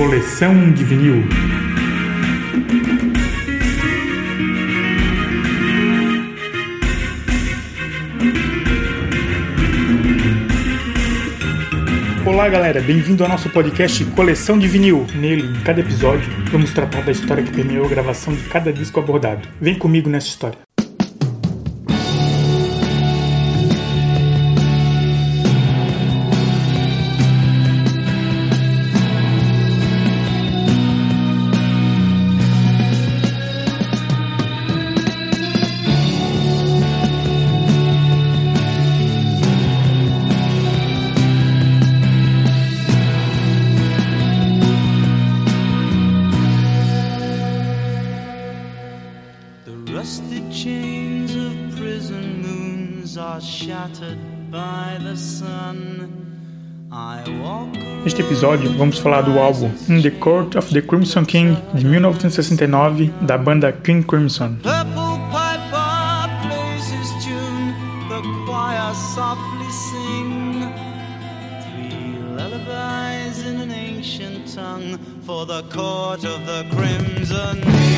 Coleção de vinil. Olá galera, bem-vindo ao nosso podcast Coleção de Vinil. Nele, em cada episódio, vamos tratar da história que permeou a gravação de cada disco abordado. Vem comigo nessa história. Neste episódio, vamos falar do álbum In the Court of the Crimson King de 1969 da banda King Crimson. for the court of the crimson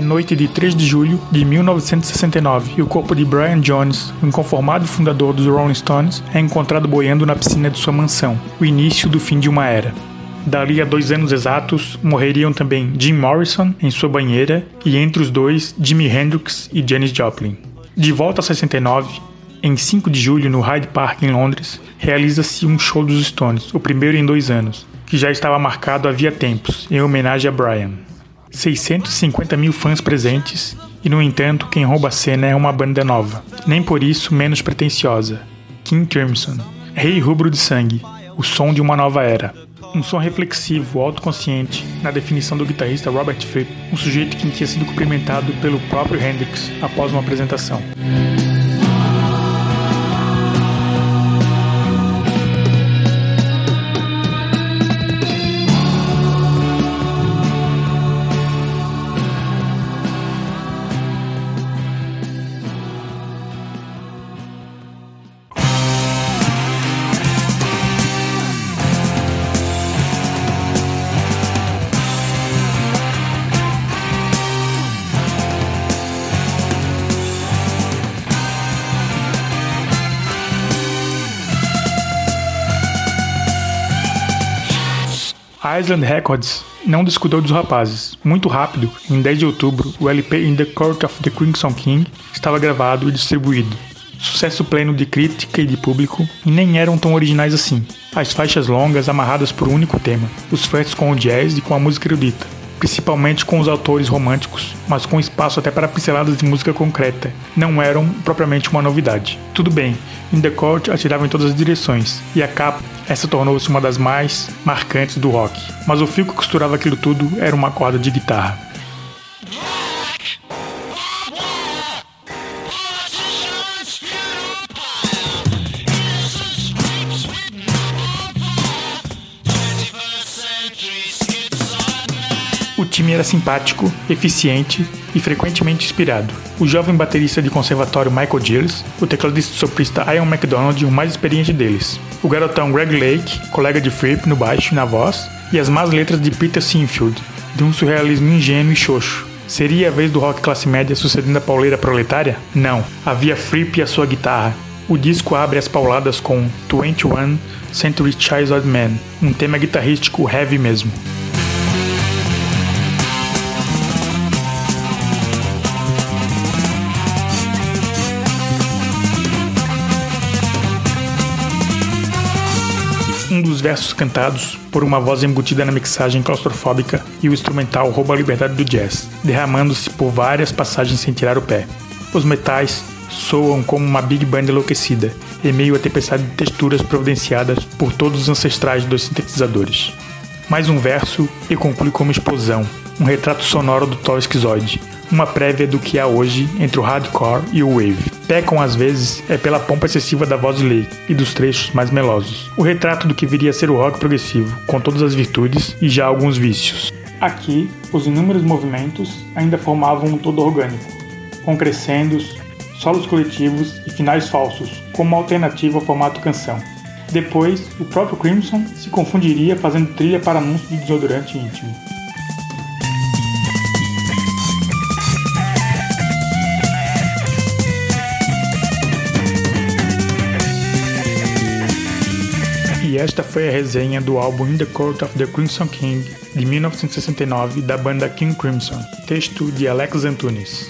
É noite de 3 de julho de 1969 e o corpo de Brian Jones, o inconformado fundador dos Rolling Stones, é encontrado boiando na piscina de sua mansão, o início do fim de uma era. Dali a dois anos exatos, morreriam também Jim Morrison em sua banheira e entre os dois, Jimi Hendrix e Janis Joplin. De volta a 69, em 5 de julho no Hyde Park em Londres, realiza-se um show dos Stones, o primeiro em dois anos, que já estava marcado havia tempos, em homenagem a Brian. 650 mil fãs presentes, e no entanto, quem rouba a cena é uma banda nova, nem por isso menos pretensiosa. King Crimson, Rei Rubro de Sangue, o som de uma nova era. Um som reflexivo, autoconsciente, na definição do guitarrista Robert Fripp, um sujeito que tinha sido cumprimentado pelo próprio Hendrix após uma apresentação. Island Records não descuidou dos rapazes. Muito rápido, em 10 de outubro, o LP In the Court of the Crimson King estava gravado e distribuído. Sucesso pleno de crítica e de público, e nem eram tão originais assim. As faixas longas amarradas por um único tema, os flertes com o jazz e com a música erudita, principalmente com os autores românticos, mas com espaço até para pinceladas de música concreta, não eram propriamente uma novidade. Tudo bem, In the Court atirava em todas as direções, e a capa essa tornou-se uma das mais marcantes do rock. Mas o fio que costurava aquilo tudo era uma corda de guitarra. O time era simpático, eficiente e frequentemente inspirado. O jovem baterista de conservatório Michael Gilles, o tecladista soprista Ian MacDonald, o mais experiente deles. O garotão Greg Lake, colega de Fripp no baixo e na voz, e as más letras de Peter Sinfield, de um surrealismo ingênuo e xoxo. Seria a vez do rock classe média sucedendo a pauleira proletária? Não. Havia Fripp e a sua guitarra. O disco abre as pauladas com 21 Century Child Man, um tema guitarrístico heavy mesmo. Dos versos cantados por uma voz embutida na mixagem claustrofóbica e o instrumental rouba a liberdade do jazz, derramando-se por várias passagens sem tirar o pé. Os metais soam como uma big band enlouquecida, em meio à tempestade de texturas providenciadas por todos os ancestrais dos sintetizadores. Mais um verso e conclui como explosão, um retrato sonoro do Thor esquizoide, uma prévia do que há hoje entre o hardcore e o wave. Pecam às vezes é pela pompa excessiva da voz de Lake e dos trechos mais melosos. O retrato do que viria a ser o rock progressivo, com todas as virtudes e já alguns vícios. Aqui, os inúmeros movimentos ainda formavam um todo orgânico, com crescendos, solos coletivos e finais falsos, como alternativa ao formato canção. Depois, o próprio Crimson se confundiria fazendo trilha para anúncio de desodorante íntimo. Esta foi a resenha do álbum In the Court of the Crimson King, de 1969, da banda King Crimson, texto de Alex Antunes.